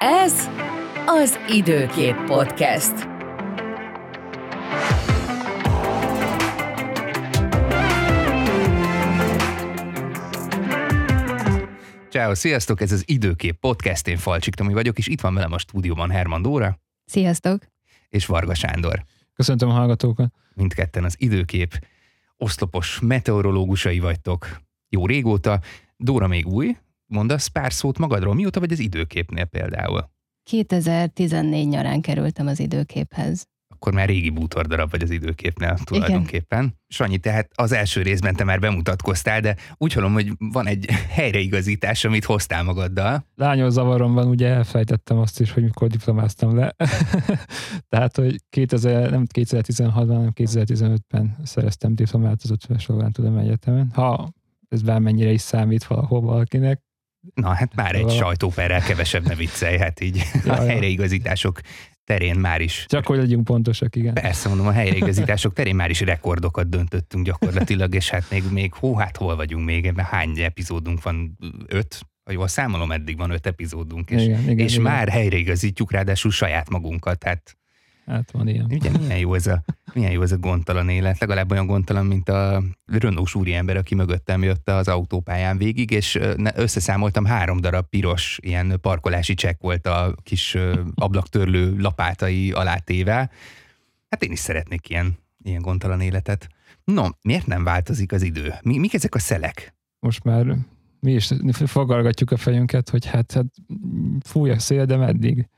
Ez az Időkép Podcast. Ciao, sziasztok, ez az Időkép Podcast, én Falcsik Tomi vagyok, és itt van velem a stúdióban Herman Dóra Sziasztok! és Varga Sándor. Köszöntöm a hallgatókat. Mindketten az Időkép oszlopos meteorológusai vagytok jó régóta. Dóra még új, mondasz pár szót magadról, mióta vagy az Időképnél például? 2014 nyarán kerültem az időképhez. Akkor már régi bútordarab vagy az időképnél tulajdonképpen. Igen. Sanyi, tehát az első részben te már bemutatkoztál, de úgy hallom, hogy van egy helyreigazítás, amit hoztál magaddal. Lányos zavarom van, ugye elfejtettem azt is, hogy mikor diplomáztam le. Tehát, hogy 2000, nem 2016-ban, hanem 2015-ben szereztem diplomát az Ötves Logán Tudom Egyetemen. Ha ez bármennyire is számít valahol valakinek. Na, hát már egy sajtóperrel kevesebb ne viccelj, hát így Ja, a helyreigazítások terén már is. Csak hogy legyünk pontosak, igen. Persze mondom, a helyreigazítások terén már is rekordokat döntöttünk gyakorlatilag, és hát még, még hó, hát hol vagyunk még, ebben hány epizódunk van? Öt? Ha jól számolom, eddig van öt epizódunk, és, igen, igen, és igen. már helyreigazítjuk ráadásul saját magunkat, hát Hát van ilyen. Ugye milyen jó ez a, milyen jó ez a gondtalan élet, legalább olyan gondtalan, mint a Renault úriember, aki mögöttem jött az autópályán végig, és összeszámoltam három darab piros ilyen parkolási csekk volt a kis ablaktörlő lapátai alá téve. Hát én is szeretnék ilyen, ilyen gondtalan életet. No, miért nem változik az idő? Mi, mik ezek a szelek? Most már mi is fogalgatjuk a fejünket, hogy hát, hát fúj a szél, de meddig?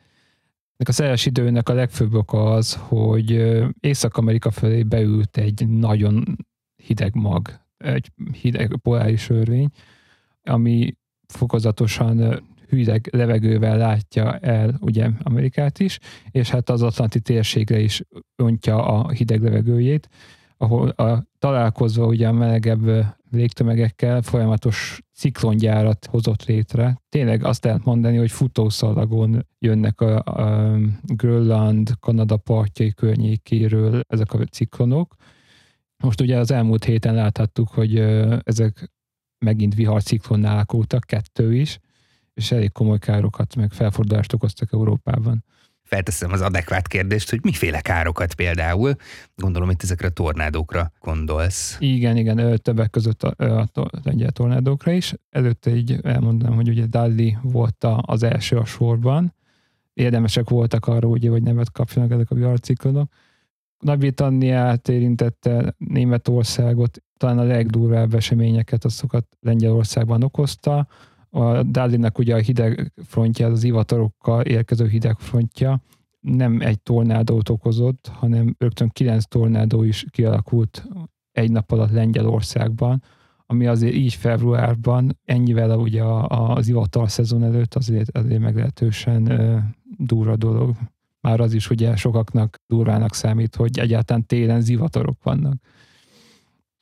A szeles időnek a legfőbb oka az, hogy Észak-Amerika felé beült egy nagyon hideg mag, egy hideg poláris örvény, ami fokozatosan hideg levegővel látja el ugye Amerikát is, és hát az Atlanti térségre is öntja a hideg levegőjét, ahol a, találkozva ugye a melegebb légtömegekkel folyamatos ciklongyárat hozott létre. Tényleg azt lehet mondani, hogy futószalagon jönnek a, a Grönland, Kanada partjai környékéről ezek a ciklonok. Most ugye az elmúlt héten láthattuk, hogy ezek megint viharciklonnál alakultak, kettő is, és elég komoly károkat, meg felfordulást okoztak Európában. Felteszem az adekvát kérdést, hogy miféle károkat például, gondolom itt ezekre a tornádókra gondolsz. Igen, igen, többek között a, a to- lengyel tornádókra is. Előtte így elmondanám, hogy ugye Dalli volt a, az első a sorban. Érdemesek voltak arra, ugye, hogy nevet kapjanak ezek a viharciklonok. Nagy-Britanniát érintette Németországot, talán a legdurvább eseményeket azokat Lengyelországban okozta. A Dallinak ugye a hideg frontja, az ivatorokkal érkező hideg frontja nem egy tornádót okozott, hanem rögtön kilenc tornádó is kialakult egy nap alatt Lengyelországban, ami azért így februárban, ennyivel ugye az ivatar szezon előtt azért, azért meglehetősen durva dolog. Már az is ugye sokaknak durvának számít, hogy egyáltalán télen zivatarok vannak.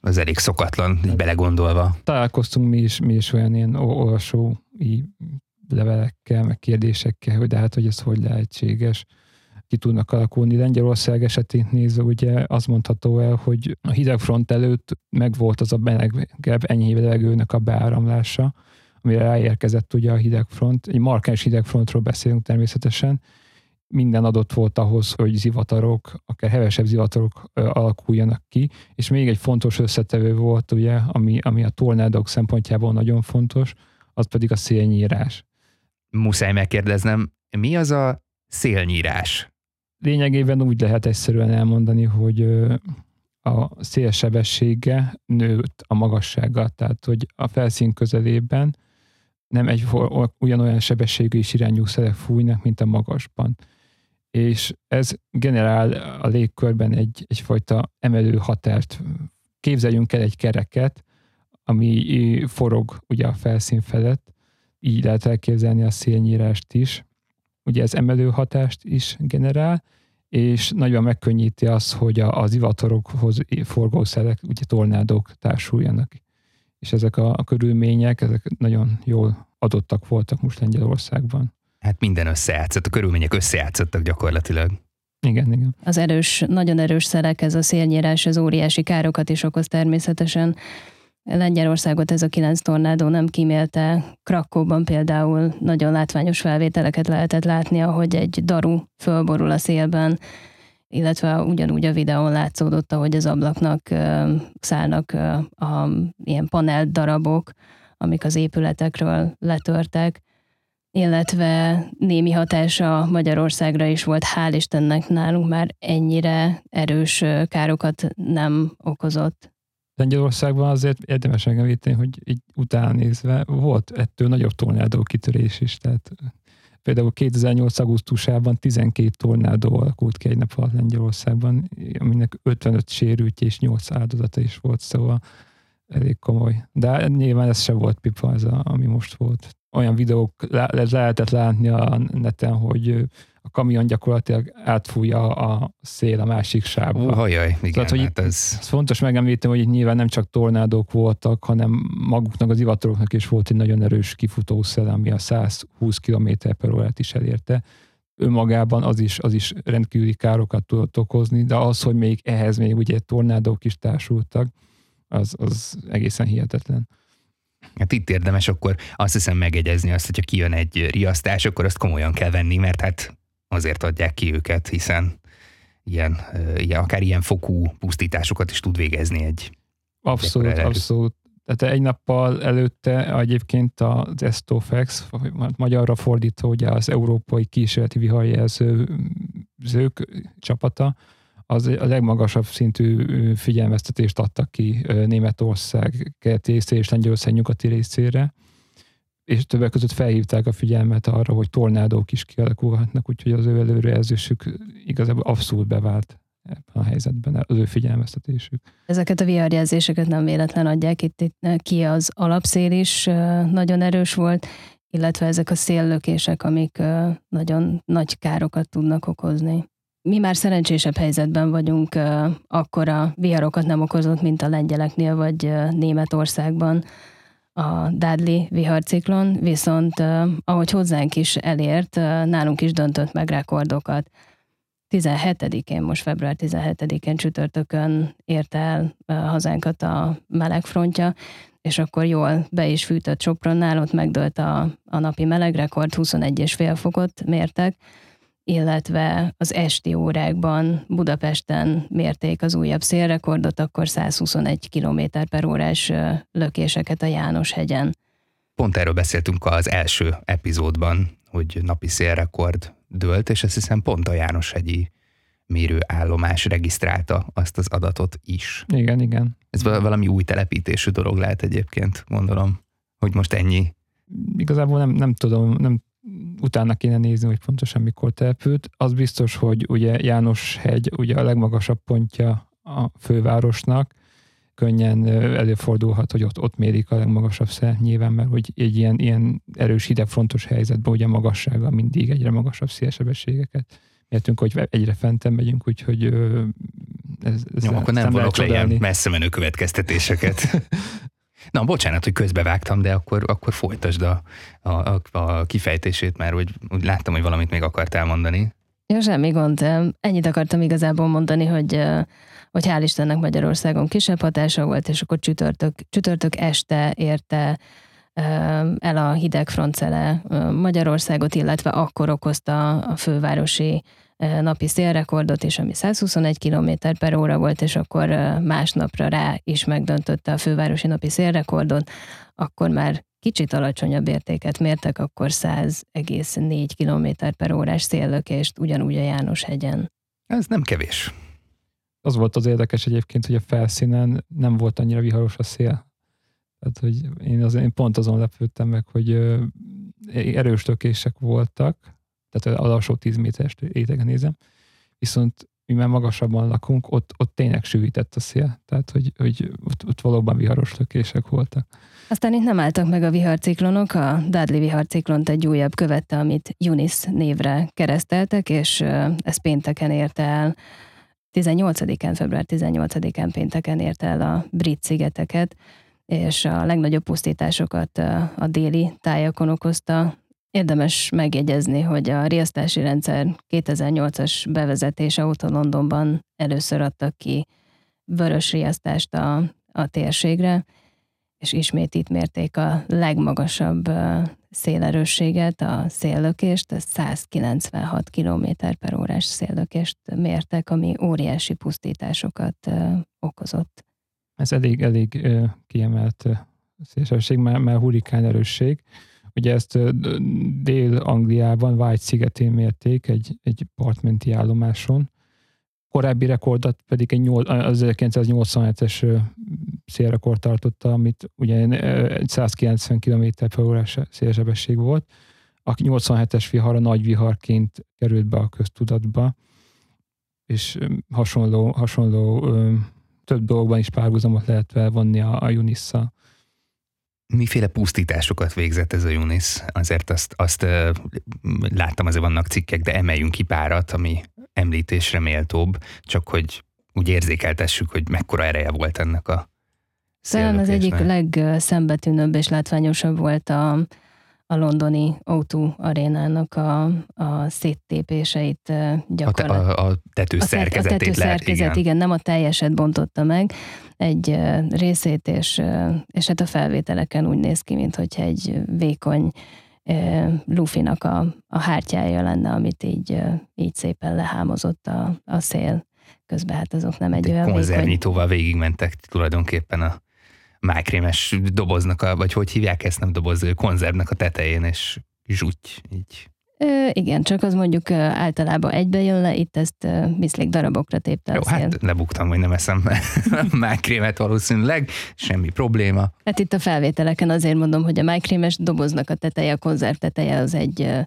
Az elég szokatlan, így belegondolva. Találkoztunk mi is, mi is olyan ilyen o- olvasói levelekkel, meg kérdésekkel, hogy de hát, hogy ez hogy lehetséges ki tudnak alakulni. Lengyelország esetét nézve ugye azt mondható el, hogy a hidegfront előtt megvolt az a melegebb, enyhébb levegőnek a beáramlása, amire ráérkezett ugye a hidegfront. Egy markáns hidegfrontról beszélünk természetesen. Minden adott volt ahhoz, hogy zivatarok, akár hevesebb zivatarok alakuljanak ki, és még egy fontos összetevő volt, ugye, ami, ami a tornádok szempontjából nagyon fontos, az pedig a szélnyírás. Muszáj megkérdeznem, mi az a szélnyírás? lényegében úgy lehet egyszerűen elmondani, hogy a szélsebessége nőtt a magassággal, tehát hogy a felszín közelében nem egy ugyanolyan sebességű és irányú szelek fújnak, mint a magasban. És ez generál a légkörben egy, egyfajta emelő hatást. Képzeljünk el egy kereket, ami forog ugye a felszín felett, így lehet elképzelni a szélnyírást is. Ugye ez emelő hatást is generál, és nagyon megkönnyíti az, hogy az ivatarokhoz forgó szelek, ugye tornádók társuljanak. És ezek a, a körülmények, ezek nagyon jól adottak voltak most Lengyelországban. Hát minden összejátszott, a körülmények összejátszottak gyakorlatilag. Igen, igen. Az erős, nagyon erős szelek, ez a szélnyírás, az óriási károkat is okoz természetesen. Lengyelországot ez a kilenc tornádó nem kímélte. Krakóban például nagyon látványos felvételeket lehetett látni, ahogy egy daru fölborul a szélben, illetve ugyanúgy a videón látszódott, ahogy az ablaknak szállnak a ilyen panel darabok, amik az épületekről letörtek, illetve némi hatása Magyarországra is volt, hál' Istennek nálunk már ennyire erős károkat nem okozott. Lengyelországban azért érdemes megemlíteni, hogy így utána nézve volt ettől nagyobb tornádó kitörés is, tehát például 2008. augusztusában 12 tornádó alakult ki egy nap alatt Lengyelországban, aminek 55 sérült és 8 áldozata is volt, szóval elég komoly. De nyilván ez se volt pipa, ez a, ami most volt. Olyan videók le, lehetett látni a neten, hogy a kamion gyakorlatilag átfújja a szél a másik sávba. Ó, hajaj, igen, Tehát, hogy hát ez... ez fontos megemlíteni, hogy itt nyilván nem csak tornádók voltak, hanem maguknak az ivataroknak is volt egy nagyon erős kifutószel, ami a 120 km per órát is elérte. Önmagában az is, az is rendkívüli károkat tudott okozni, de az, hogy még ehhez még ugye tornádók is társultak, az, az egészen hihetetlen. Hát itt érdemes akkor azt hiszem megegyezni azt, hogyha kijön egy riasztás, akkor azt komolyan kell venni, mert hát azért adják ki őket, hiszen ilyen, ilyen akár ilyen fokú pusztításokat is tud végezni egy. Abszolút, abszolút. Tehát egy nappal előtte egyébként az Estofex, magyarra fordítva ugye az Európai Kísérleti Viharjelzők csapata, az a legmagasabb szintű figyelmeztetést adtak ki Németország keleti részére és Lengyelország nyugati részére, és többek között felhívták a figyelmet arra, hogy tornádók is kialakulhatnak, úgyhogy az ő előrejelzésük igazából abszolút bevált ebben a helyzetben, az ő figyelmeztetésük. Ezeket a viharjelzéseket nem véletlen adják itt, itt ki, az alapszél is nagyon erős volt, illetve ezek a széllökések, amik nagyon nagy károkat tudnak okozni. Mi már szerencsésebb helyzetben vagyunk, akkora viharokat nem okozott, mint a lengyeleknél vagy Németországban a Dudley viharciklon, viszont ahogy hozzánk is elért, nálunk is döntött meg rekordokat. 17-én, most február 17-én csütörtökön ért el hazánkat a melegfrontja, és akkor jól be is fűtött Sopronnál, ott megdőlt a, a napi melegrekord, 21,5 fokot mértek, illetve az esti órákban Budapesten mérték az újabb szélrekordot, akkor 121 km per órás lökéseket a János hegyen. Pont erről beszéltünk az első epizódban, hogy napi szélrekord dőlt, és azt hiszem pont a János hegyi mérőállomás regisztrálta azt az adatot is. Igen, igen. Ez valami új telepítésű dolog lehet egyébként, gondolom, hogy most ennyi. Igazából nem, nem tudom, nem utána kéne nézni, hogy pontosan mikor települt. Az biztos, hogy ugye János hegy ugye a legmagasabb pontja a fővárosnak, könnyen előfordulhat, hogy ott, ott mérik a legmagasabb szel nyilván, mert hogy egy ilyen, ilyen erős hidegfrontos helyzetben ugye magassága mindig egyre magasabb szélsebességeket értünk, hogy egyre fenten megyünk, úgyhogy ez, ez Jó, akkor nem, nem vonok le ilyen messze menő következtetéseket. Na, bocsánat, hogy közbevágtam, de akkor, akkor folytasd a, a, a kifejtését, mert úgy, úgy láttam, hogy valamit még akartál mondani. Ja, semmi gond. Ennyit akartam igazából mondani, hogy, hogy hál' Istennek Magyarországon kisebb hatása volt, és akkor csütörtök, csütörtök este érte el a hidegfrontszele Magyarországot, illetve akkor okozta a fővárosi napi szélrekordot is, ami 121 km per óra volt, és akkor másnapra rá is megdöntötte a fővárosi napi szélrekordot, akkor már kicsit alacsonyabb értéket mértek, akkor 100,4 km per órás széllökést, ugyanúgy a János hegyen. Ez nem kevés. Az volt az érdekes egyébként, hogy a felszínen nem volt annyira viharos a szél. Tehát, hogy én, az, én pont azon lepődtem meg, hogy erős lökések voltak, tehát az alsó 10 méteres rétegen nézem, viszont mi már magasabban lakunk, ott, ott tényleg sűvített a szél, tehát hogy, hogy ott, ott valóban viharos lökések voltak. Aztán itt nem álltak meg a viharciklonok, a Dudley viharciklont egy újabb követte, amit Junis névre kereszteltek, és ez pénteken érte el. 18-án, február 18-án pénteken érte el a brit szigeteket, és a legnagyobb pusztításokat a déli tájakon okozta, Érdemes megjegyezni, hogy a riasztási rendszer 2008-as bevezetése óta Londonban először adtak ki vörös riasztást a, a térségre, és ismét itt mérték a legmagasabb szélerősséget, a széllökést, 196 km per órás széllökést mértek, ami óriási pusztításokat okozott. Ez elég, elég kiemelt szélsőség, már, már hurikán erősség. Ugye ezt Dél-Angliában, White szigetén mérték egy, egy partmenti állomáson, korábbi rekordot pedig egy 8, az 1987-es szélrekord tartotta, amit ugye 190 km per órás szélsebesség volt. A 87-es vihar a nagy viharként került be a köztudatba, és hasonló, hasonló több dolgban is párhuzamot lehet vonni a, a Unissa. Miféle pusztításokat végzett ez a Unis? Azért azt, azt láttam, azért vannak cikkek, de emeljünk ki párat, ami említésre méltóbb, csak hogy úgy érzékeltessük, hogy mekkora ereje volt ennek a Talán az egyik legszembetűnőbb és látványosabb volt a, a londoni O2 arénának a, a széttépéseit gyakorlatilag. A, te, a, a tető szerkezetét A tető szerkezet, igen. igen, nem a teljeset bontotta meg egy részét, és, és hát a felvételeken úgy néz ki, mint hogyha egy vékony lufinak a, a hártyája lenne, amit így, így szépen lehámozott a, a szél. Közben hát azok nem egy, egy olyan konzervnyitóval vékony... végigmentek tulajdonképpen a májkrémes doboznak, a, vagy hogy hívják ezt, nem doboz, konzervnek a tetején, és zsúgy, így Ö, igen, csak az mondjuk általában egybe jön le, itt ezt miszlik darabokra tépte Jó, hát lebuktam, hogy nem eszem májkrémet valószínűleg, semmi probléma. Hát itt a felvételeken azért mondom, hogy a májkrémes doboznak a teteje, a konzerv teteje az egy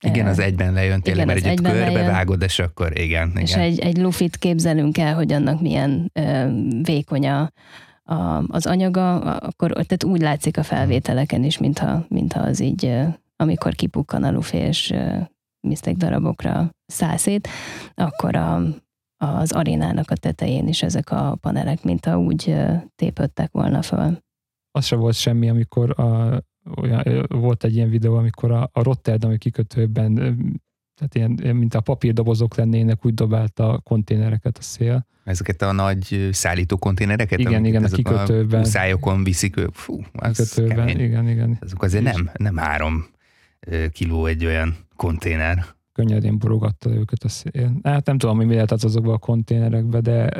igen, az egyben lejön tényleg, igen, mert egy körbe vágod, és akkor igen. És igen. egy, egy lufit képzelünk el, hogy annak milyen ö, vékony a, a, az anyaga, akkor tehát úgy látszik a felvételeken is, mintha, mintha az így amikor kipukkan a lufi és misztek darabokra szászét, akkor a, az arénának a tetején is ezek a panelek, mint a úgy tépöttek volna föl. Az se volt semmi, amikor a, olyan, volt egy ilyen videó, amikor a, a Rotterdami kikötőben, tehát ilyen, mint a papírdobozok lennének, úgy dobálta a konténereket a szél. Ezeket a nagy szállító konténereket? Igen, igen, a kikötőben. A szájokon viszik ők. Fú, az kikötőben, kemény. igen, igen. Azok azért nem, nem három kiló egy olyan konténer. Könnyedén borogatta őket a szél. Hát nem tudom, hogy mi lehet az azokban a konténerekben, de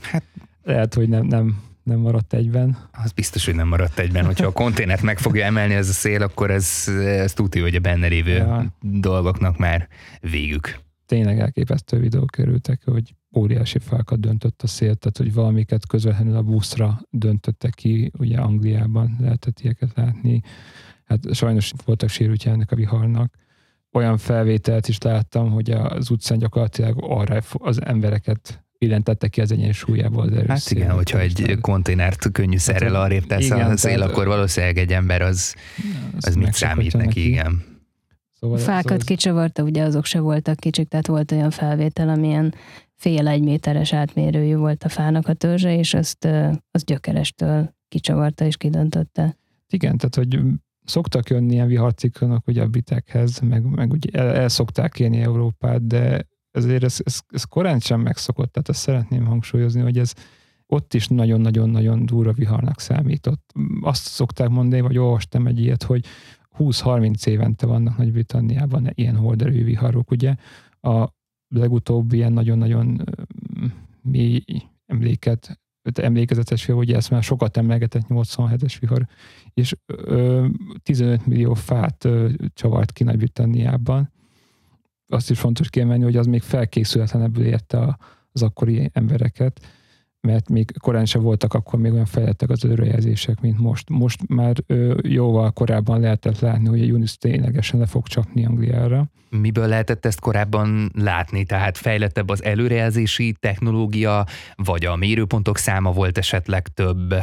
hát lehet, hogy nem, nem, nem maradt egyben. Az biztos, hogy nem maradt egyben. Hogyha a konténert meg fogja emelni ez a szél, akkor ez, ez tudja, hogy a benne lévő ja. dolgoknak már végük. Tényleg elképesztő videók kerültek, hogy óriási fákat döntött a szél, tehát hogy valamiket közvetlenül a buszra döntöttek ki, ugye Angliában lehetett ilyeket látni, hát sajnos voltak sérültje ennek a viharnak. Olyan felvételt is láttam, hogy az utcán gyakorlatilag arra az embereket billentette ki az egyensúlyából az erős Hát igen, hogyha egy konténert könnyű szerrel hát, arrébb tesz igen, a szél, akkor valószínűleg egy ember az, az, az mit számít neki, neki, igen. Szóval, Fákat szóval kicsavarta, ugye azok se voltak kicsik, tehát volt olyan felvétel, amilyen fél egy méteres átmérőjű volt a fának a törzse, és azt, az gyökerestől kicsavarta és kidöntötte. Igen, tehát hogy szoktak jönni ilyen viharciklonok ugye a bitekhez, meg, meg ugye el, el szokták élni Európát, de ezért ez, ez, ez korán sem megszokott, tehát azt szeretném hangsúlyozni, hogy ez ott is nagyon-nagyon-nagyon durva viharnak számított. Azt szokták mondani, vagy olvastam egy ilyet, hogy 20-30 évente vannak Nagy-Britanniában ilyen horderő viharok, ugye a legutóbbi ilyen nagyon-nagyon mély emléket emlékezetes vihar, ugye ezt már sokat emlegetett 87-es vihar, és ö, 15 millió fát csavart ki Nagy-Britanniában. Azt is fontos kiemelni, hogy az még felkészületlenebbül érte az akkori embereket mert még korán sem voltak akkor még olyan fejlettek az előrejelzések, mint most. Most már jóval korábban lehetett látni, hogy a Unis ténylegesen le fog csapni Angliára. Miből lehetett ezt korábban látni? Tehát fejlettebb az előrejelzési technológia, vagy a mérőpontok száma volt esetleg több?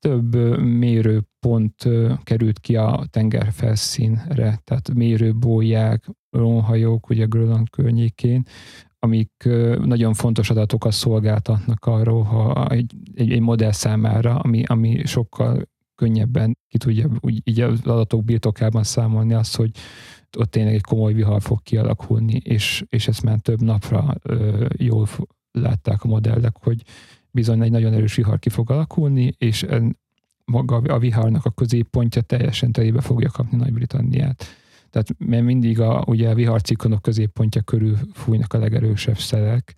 Több mérőpont került ki a tengerfelszínre, tehát mérőbóják, ronhajók, ugye Grönland környékén, amik nagyon fontos adatokat szolgáltatnak arról, ha egy, egy, egy modell számára, ami, ami sokkal könnyebben ki tudja úgy, így az adatok birtokában számolni azt, hogy ott tényleg egy komoly vihar fog kialakulni, és, és ezt már több napra ö, jól látták a modellek, hogy bizony egy nagyon erős vihar ki fog alakulni, és maga a viharnak a középpontja teljesen telébe fogja kapni Nagy-Britanniát. Tehát mert mindig a, ugye a viharcikkonok középpontja körül fújnak a legerősebb szelek,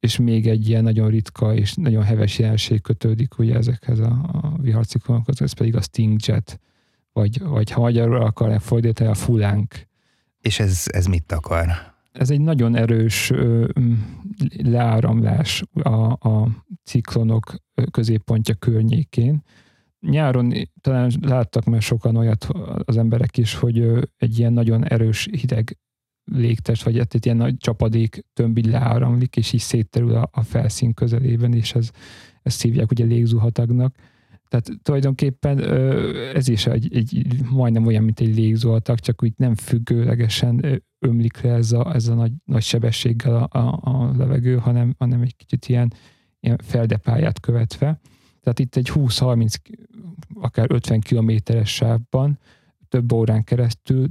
és még egy ilyen nagyon ritka és nagyon heves jelenség kötődik ugye ezekhez a, a viharciklonokhoz, ez pedig a Stingjet, vagy, vagy ha magyarul akarják fordítani, a fulánk. És ez, ez mit akar? Ez egy nagyon erős leáramlás a, a ciklonok középpontja környékén. Nyáron talán láttak már sokan olyat az emberek is, hogy egy ilyen nagyon erős hideg légtest, vagy egy ilyen nagy csapadék tömb így leáramlik, és így szétterül a, a felszín közelében, és ez, ezt hívják ugye légzuhatagnak. Tehát tulajdonképpen ez is egy, egy, majdnem olyan, mint egy légzuhatag, csak úgy nem függőlegesen ömlik le ez a, ez a nagy, nagy sebességgel a, a, a levegő, hanem, hanem egy kicsit ilyen, ilyen feldepályát követve. Tehát itt egy 20-30, akár 50 kilométeres sávban több órán keresztül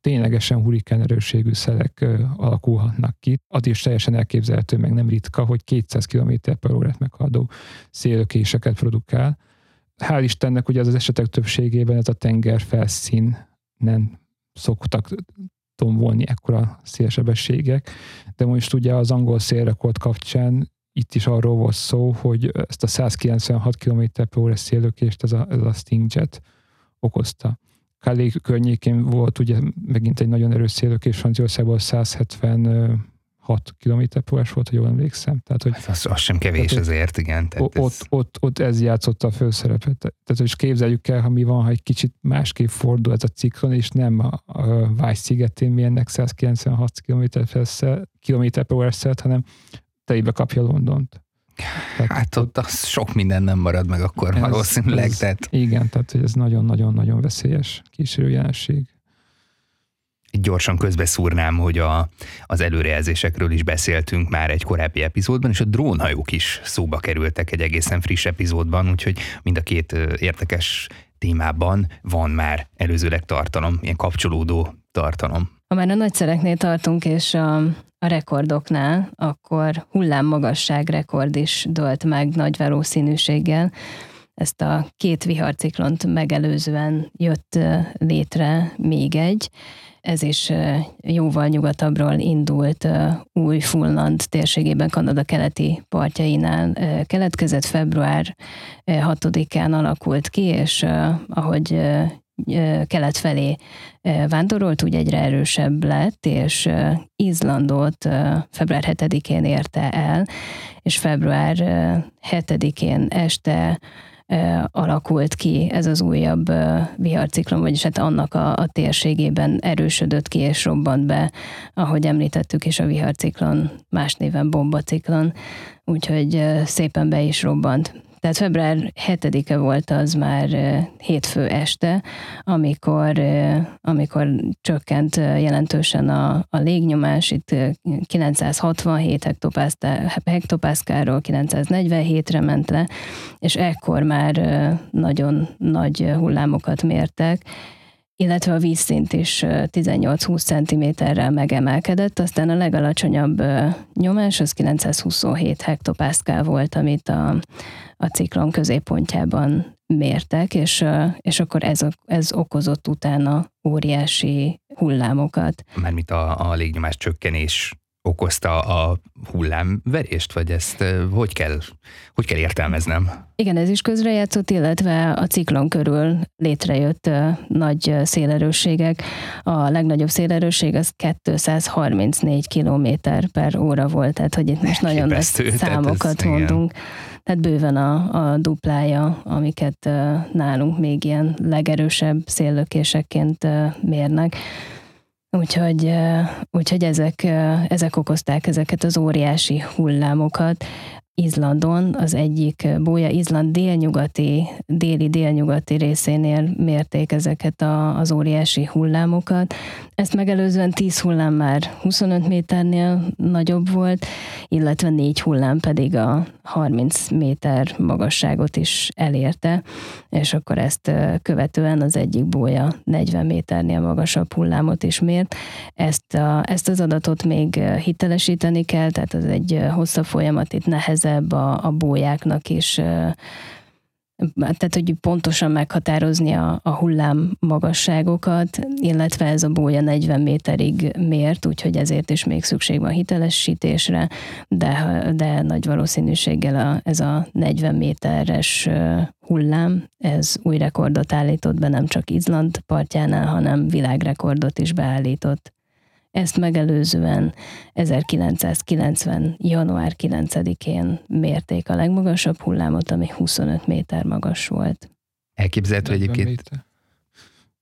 ténylegesen hurikán erősségű szelek alakulhatnak ki. Az is teljesen elképzelhető, meg nem ritka, hogy 200 km per órát meghaladó szélökéseket produkál. Hál' Istennek ugye az, az esetek többségében ez a tenger felszínen szoktak tombolni ekkora szélsebességek, de most ugye az angol szélrekord kapcsán itt is arról volt szó, hogy ezt a 196 km per óra szélökést ez a, ez a Stingjet okozta. Calais környékén volt ugye megint egy nagyon erős szélökés Franciaországból 176 km per volt, ha jól emlékszem. Tehát, hogy, hát az, az sem kevés tehát, azért, igen. Tehát ott, ez... ott, ott, ez játszotta a főszerepet. Tehát, hogy képzeljük el, ha mi van, ha egy kicsit másképp fordul ez a ciklon, és nem a, a Vájsz szigetén mérnek 196 km per óra hanem teljbe kapja Londont. Tehát hát ott az sok minden nem marad meg akkor ez, valószínűleg. Ez, tehát... Igen, tehát hogy ez nagyon-nagyon-nagyon veszélyes kísérő jelenség. Gyorsan közbeszúrnám, hogy a, az előrejelzésekről is beszéltünk már egy korábbi epizódban, és a drónhajók is szóba kerültek egy egészen friss epizódban, úgyhogy mind a két érdekes témában van már előzőleg tartalom, ilyen kapcsolódó tartalom. Ha már a nagyszereknél tartunk, és a, a rekordoknál, akkor hullámmagasság rekord is dölt meg nagy valószínűséggel. Ezt a két viharciklont megelőzően jött létre még egy. Ez is jóval nyugatabbról indult új Fulland térségében, Kanada keleti partjainál keletkezett. Február 6-án alakult ki, és ahogy kelet felé vándorolt, úgy egyre erősebb lett, és Izlandot február 7-én érte el, és február 7-én este alakult ki ez az újabb viharciklon, vagyis hát annak a, a térségében erősödött ki és robbant be, ahogy említettük is a viharciklon, más néven bombaciklon, úgyhogy szépen be is robbant. Tehát február 7-e volt az már hétfő este, amikor, amikor csökkent jelentősen a, a légnyomás, itt 967 hektopászkáról 947-re ment le, és ekkor már nagyon nagy hullámokat mértek, illetve a vízszint is 18-20 cm-rel megemelkedett, aztán a legalacsonyabb nyomás az 927 hektopászkál volt, amit a, a ciklon középpontjában mértek, és, és akkor ez, ez okozott utána óriási hullámokat. Mármint a, a légnyomás csökkenés okozta a hullámverést, vagy ezt hogy kell, hogy kell értelmeznem? Igen, ez is közrejátszott, illetve a ciklon körül létrejött nagy szélerősségek. A legnagyobb szélerősség az 234 km per óra volt, tehát hogy itt most nagyon nagy számokat ez, mondunk. Igen. Tehát bőven a, a duplája, amiket nálunk még ilyen legerősebb széllökésekként mérnek. Úgyhogy, úgyhogy ezek, ezek okozták ezeket az óriási hullámokat. Izlandon, az egyik bója Izland délnyugati, déli-délnyugati részénél mérték ezeket a, az óriási hullámokat. Ezt megelőzően 10 hullám már 25 méternél nagyobb volt, illetve 4 hullám pedig a 30 méter magasságot is elérte, és akkor ezt követően az egyik bója 40 méternél magasabb hullámot is mért. Ezt, a, ezt az adatot még hitelesíteni kell, tehát az egy hosszabb folyamat, itt nehezebb a, a bójáknak is tehát hogy pontosan meghatározni a, a hullám magasságokat, illetve ez a bója 40 méterig mért, úgyhogy ezért is még szükség van hitelesítésre, de, de nagy valószínűséggel a, ez a 40 méteres hullám, ez új rekordot állított be nem csak Izland partjánál, hanem világrekordot is beállított. Ezt megelőzően 1990. január 9-én mérték a legmagasabb hullámot, ami 25 méter magas volt. Elképzelhető egyébként... Méter.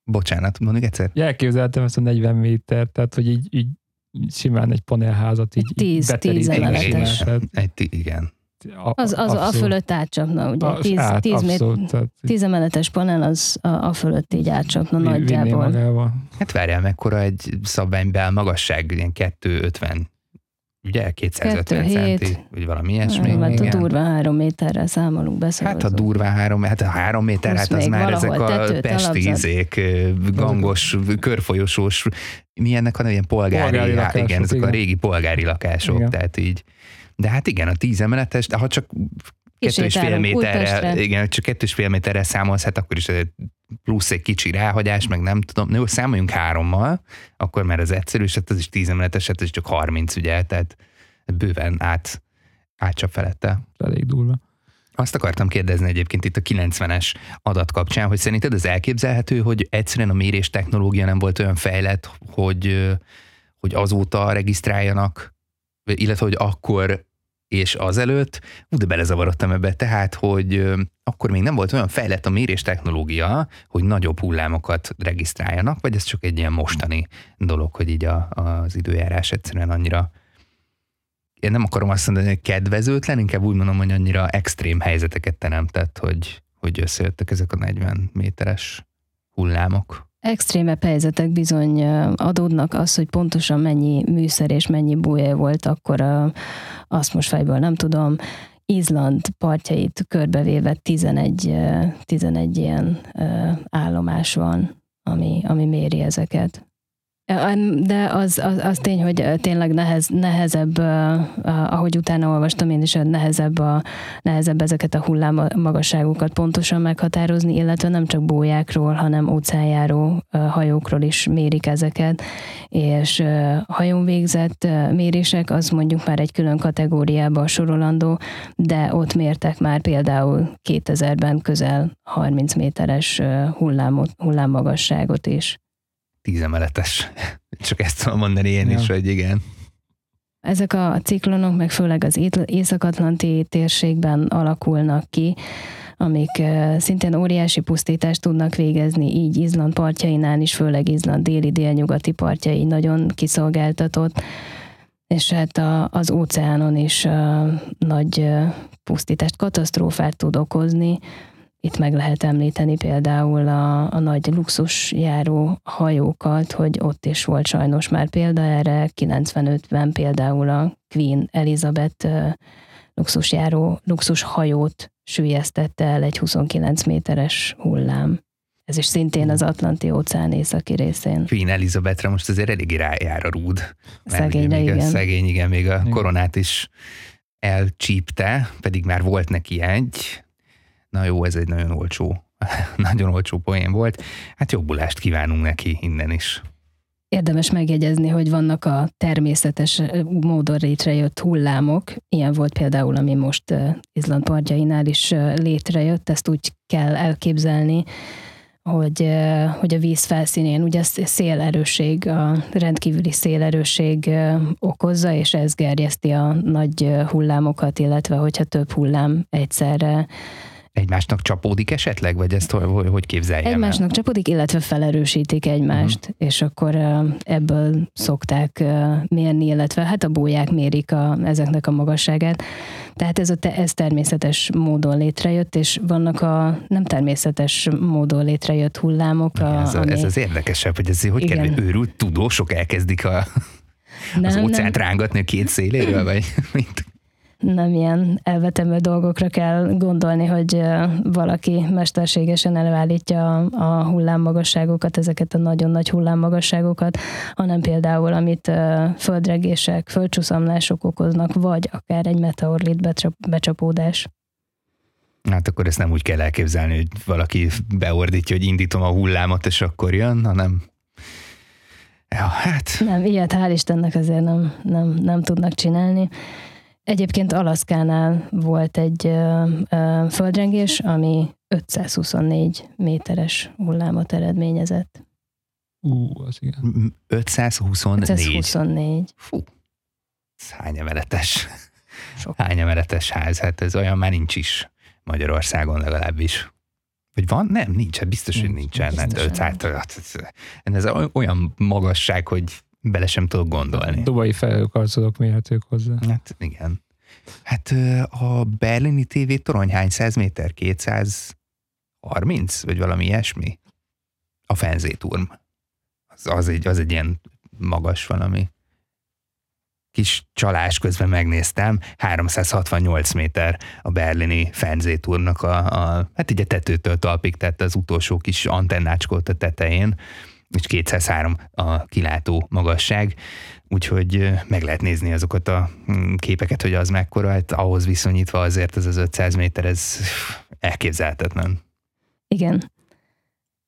Bocsánat, mondjuk egyszer? Ja, elképzeltem ezt a 40 méter, tehát hogy így, így simán egy panelházat így, 10, így 10 emeletes. Egy, igen. A, az, az a fölött átcsapna, ugye? A, tíz, át, tíz, abszolút, tehát, tíz emeletes panel az a, a fölött így átcsapna nagyjából. Hát várjál, mekkora egy szabványbel magasság, ilyen 250 ugye 250 Kettő, centi, vagy valami ilyesmi. Hát igen. a durva három méterre számolunk be. Hát a durva három, hát a három méter, hát az már ezek a pesti izék, gangos, körfolyosós, milyennek van ilyen polgári, polgári lakások, igen, ezek igen. a régi polgári lakások, igen. tehát így de hát igen, a tíz emeletes, de ha csak kettő és fél méterre, igen, csak kettő és fél méterre számolsz, hát akkor is plusz egy kicsi ráhagyás, meg nem tudom, jó, számoljunk hárommal, akkor már az egyszerű, és hát az is tíz emeletes, hát ez csak 30, ugye, tehát bőven át, átcsap felette. Elég durva. Azt akartam kérdezni egyébként itt a 90-es adat kapcsán, hogy szerinted az elképzelhető, hogy egyszerűen a mérés technológia nem volt olyan fejlett, hogy, hogy azóta regisztráljanak, illetve hogy akkor és azelőtt, ú, de belezavarodtam ebbe, tehát, hogy akkor még nem volt olyan fejlett a mérés technológia, hogy nagyobb hullámokat regisztráljanak, vagy ez csak egy ilyen mostani dolog, hogy így a, az időjárás egyszerűen annyira én nem akarom azt mondani, hogy kedvezőtlen, inkább úgy mondom, hogy annyira extrém helyzeteket teremtett, hogy, hogy összejöttek ezek a 40 méteres hullámok. Extrémebb helyzetek bizony adódnak, az, hogy pontosan mennyi műszer és mennyi búja volt, akkor azt most fejből nem tudom. Izland partjait körbevéve 11, 11 ilyen állomás van, ami, ami méri ezeket. De az, az, az tény, hogy tényleg nehez, nehezebb, ahogy utána olvastam én is, nehezebb, a, nehezebb ezeket a hullám magasságokat pontosan meghatározni, illetve nem csak bójákról, hanem óceánjáró hajókról is mérik ezeket, és hajón végzett mérések, az mondjuk már egy külön kategóriába sorolandó, de ott mértek már például 2000-ben közel 30 méteres hullámot, hullámmagasságot is tízemeletes. Csak ezt tudom mondani én ja. is, hogy igen. Ezek a ciklonok meg főleg az Észak-Atlanti térségben alakulnak ki, amik szintén óriási pusztítást tudnak végezni, így Izland partjainál is, főleg Izland déli-délnyugati partjai nagyon kiszolgáltatott, és hát a, az óceánon is a, nagy pusztítást, katasztrófát tud okozni, itt meg lehet említeni például a, a nagy luxusjáró hajókat, hogy ott is volt sajnos már példa erre, 95-ben például a Queen Elizabeth luxusjáró, luxushajót sűjesztette el egy 29 méteres hullám. Ez is szintén az Atlanti óceán északi részén. Queen Elizabethre most azért elég rájár a rúd. Szegényre, igen. A szegény, igen, még a koronát is elcsípte, pedig már volt neki egy, Na jó, ez egy nagyon olcsó, nagyon olcsó poén volt. Hát jobbulást kívánunk neki innen is. Érdemes megjegyezni, hogy vannak a természetes módon létrejött hullámok. Ilyen volt például, ami most Izland partjainál is létrejött. Ezt úgy kell elképzelni, hogy, hogy a víz felszínén ugye szélerőség, a rendkívüli szélerőség okozza, és ez gerjeszti a nagy hullámokat, illetve hogyha több hullám egyszerre egymásnak csapódik esetleg, vagy ezt hogy, hogy képzeljem Egymásnak el? csapódik, illetve felerősítik egymást, uh-huh. és akkor ebből szokták mérni, illetve hát a bóják mérik a, ezeknek a magasságát. Tehát ez, a te, ez természetes módon létrejött, és vannak a nem természetes módon létrejött hullámok. A, ez, a, ami... ez az érdekesebb, hogy ez hogy Igen. kell, hogy őrült tudósok elkezdik a, nem, az óceánt nem. rángatni a két széléről, vagy mint nem ilyen elvetemő dolgokra kell gondolni, hogy valaki mesterségesen előállítja a hullámmagasságokat, ezeket a nagyon nagy hullámmagasságokat, hanem például, amit földregések, földcsúszamlások okoznak, vagy akár egy meteorlit becsapódás. Hát akkor ezt nem úgy kell elképzelni, hogy valaki beordítja, hogy indítom a hullámot, és akkor jön, hanem Ja, hát... Nem, ilyet hál' Istennek azért nem, nem, nem tudnak csinálni. Egyébként Alaszkánál volt egy ö, ö, földrengés, ami 524 méteres hullámot eredményezett. Ú, az igen. 524. 524. Fú, ez hány emeletes, Sok. hány emeletes ház, hát ez olyan már nincs is Magyarországon legalábbis. Vagy van? Nem, nincs, hát biztos, hogy Nincs, nincsen. Hát biztosan 500, hát ez olyan magasság, hogy bele sem tudok gondolni. Dubai felhőkarcolók mérhetők hozzá. Hát igen. Hát a berlini TV torony hány száz méter? 230? Vagy valami ilyesmi? A Fenzéturm. Az, az, egy, az egy ilyen magas valami. Kis csalás közben megnéztem, 368 méter a berlini Fenzéturmnak a, a, hát így a tetőtől talpig, tehát az utolsó kis antennácskót a tetején, és 203 a kilátó magasság, úgyhogy meg lehet nézni azokat a mm, képeket, hogy az mekkora, hát ahhoz viszonyítva azért ez az 500 méter, ez elképzelhetetlen. Igen.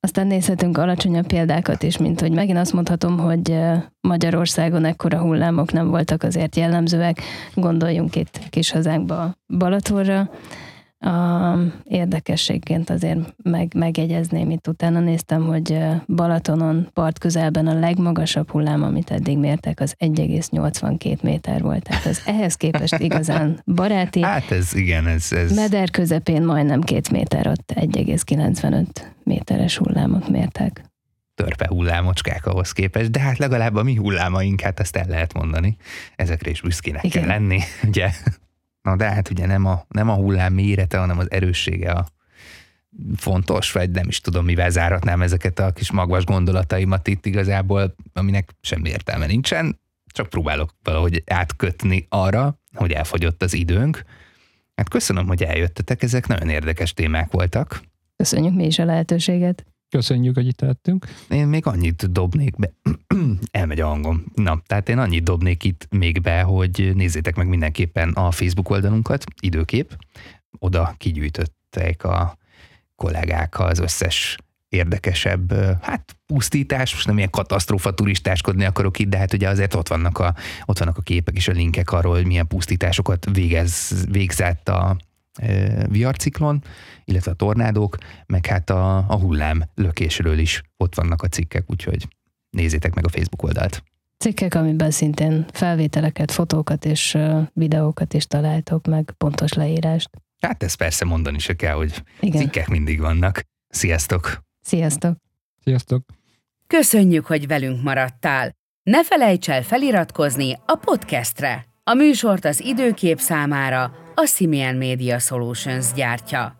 Aztán nézhetünk alacsonyabb példákat is, mint hogy megint azt mondhatom, hogy Magyarországon ekkora hullámok nem voltak azért jellemzőek. Gondoljunk itt kis hazánkba Balatonra. A érdekességként azért meg, megjegyezném, itt utána néztem, hogy Balatonon part közelben a legmagasabb hullám, amit eddig mértek, az 1,82 méter volt. Tehát az ehhez képest igazán baráti. Hát ez igen, ez, ez Meder közepén majdnem két méter, ott 1,95 méteres hullámot mértek. törpe hullámocskák ahhoz képest, de hát legalább a mi hullámaink, hát ezt el lehet mondani. Ezekre is büszkének Igen. kell lenni, ugye? Na de hát ugye nem a, nem a hullám mérete, hanem az erőssége a fontos, vagy nem is tudom, mivel záratnám ezeket a kis magvas gondolataimat itt igazából, aminek semmi értelme nincsen, csak próbálok valahogy átkötni arra, hogy elfogyott az időnk. Hát köszönöm, hogy eljöttetek, ezek nagyon érdekes témák voltak. Köszönjük mi is a lehetőséget. Köszönjük, hogy itt lettünk. Én még annyit dobnék be, elmegy a hangom. Na, tehát én annyit dobnék itt még be, hogy nézzétek meg mindenképpen a Facebook oldalunkat, időkép. Oda kigyűjtöttek a kollégák az összes érdekesebb, hát pusztítás, most nem ilyen katasztrófa turistáskodni akarok itt, de hát ugye azért ott vannak a, ott vannak a képek és a linkek arról, hogy milyen pusztításokat végez, végzett a viharciklon, illetve a tornádók, meg hát a, a hullám lökésről is ott vannak a cikkek, úgyhogy nézzétek meg a Facebook oldalt. Cikkek, amiben szintén felvételeket, fotókat és videókat is találtok, meg pontos leírást. Hát ezt persze mondani se kell, hogy Igen. cikkek mindig vannak. Sziasztok! Sziasztok! Sziasztok! Köszönjük, hogy velünk maradtál! Ne felejts el feliratkozni a podcastre! A műsort az időkép számára a Simian Media Solutions gyártja.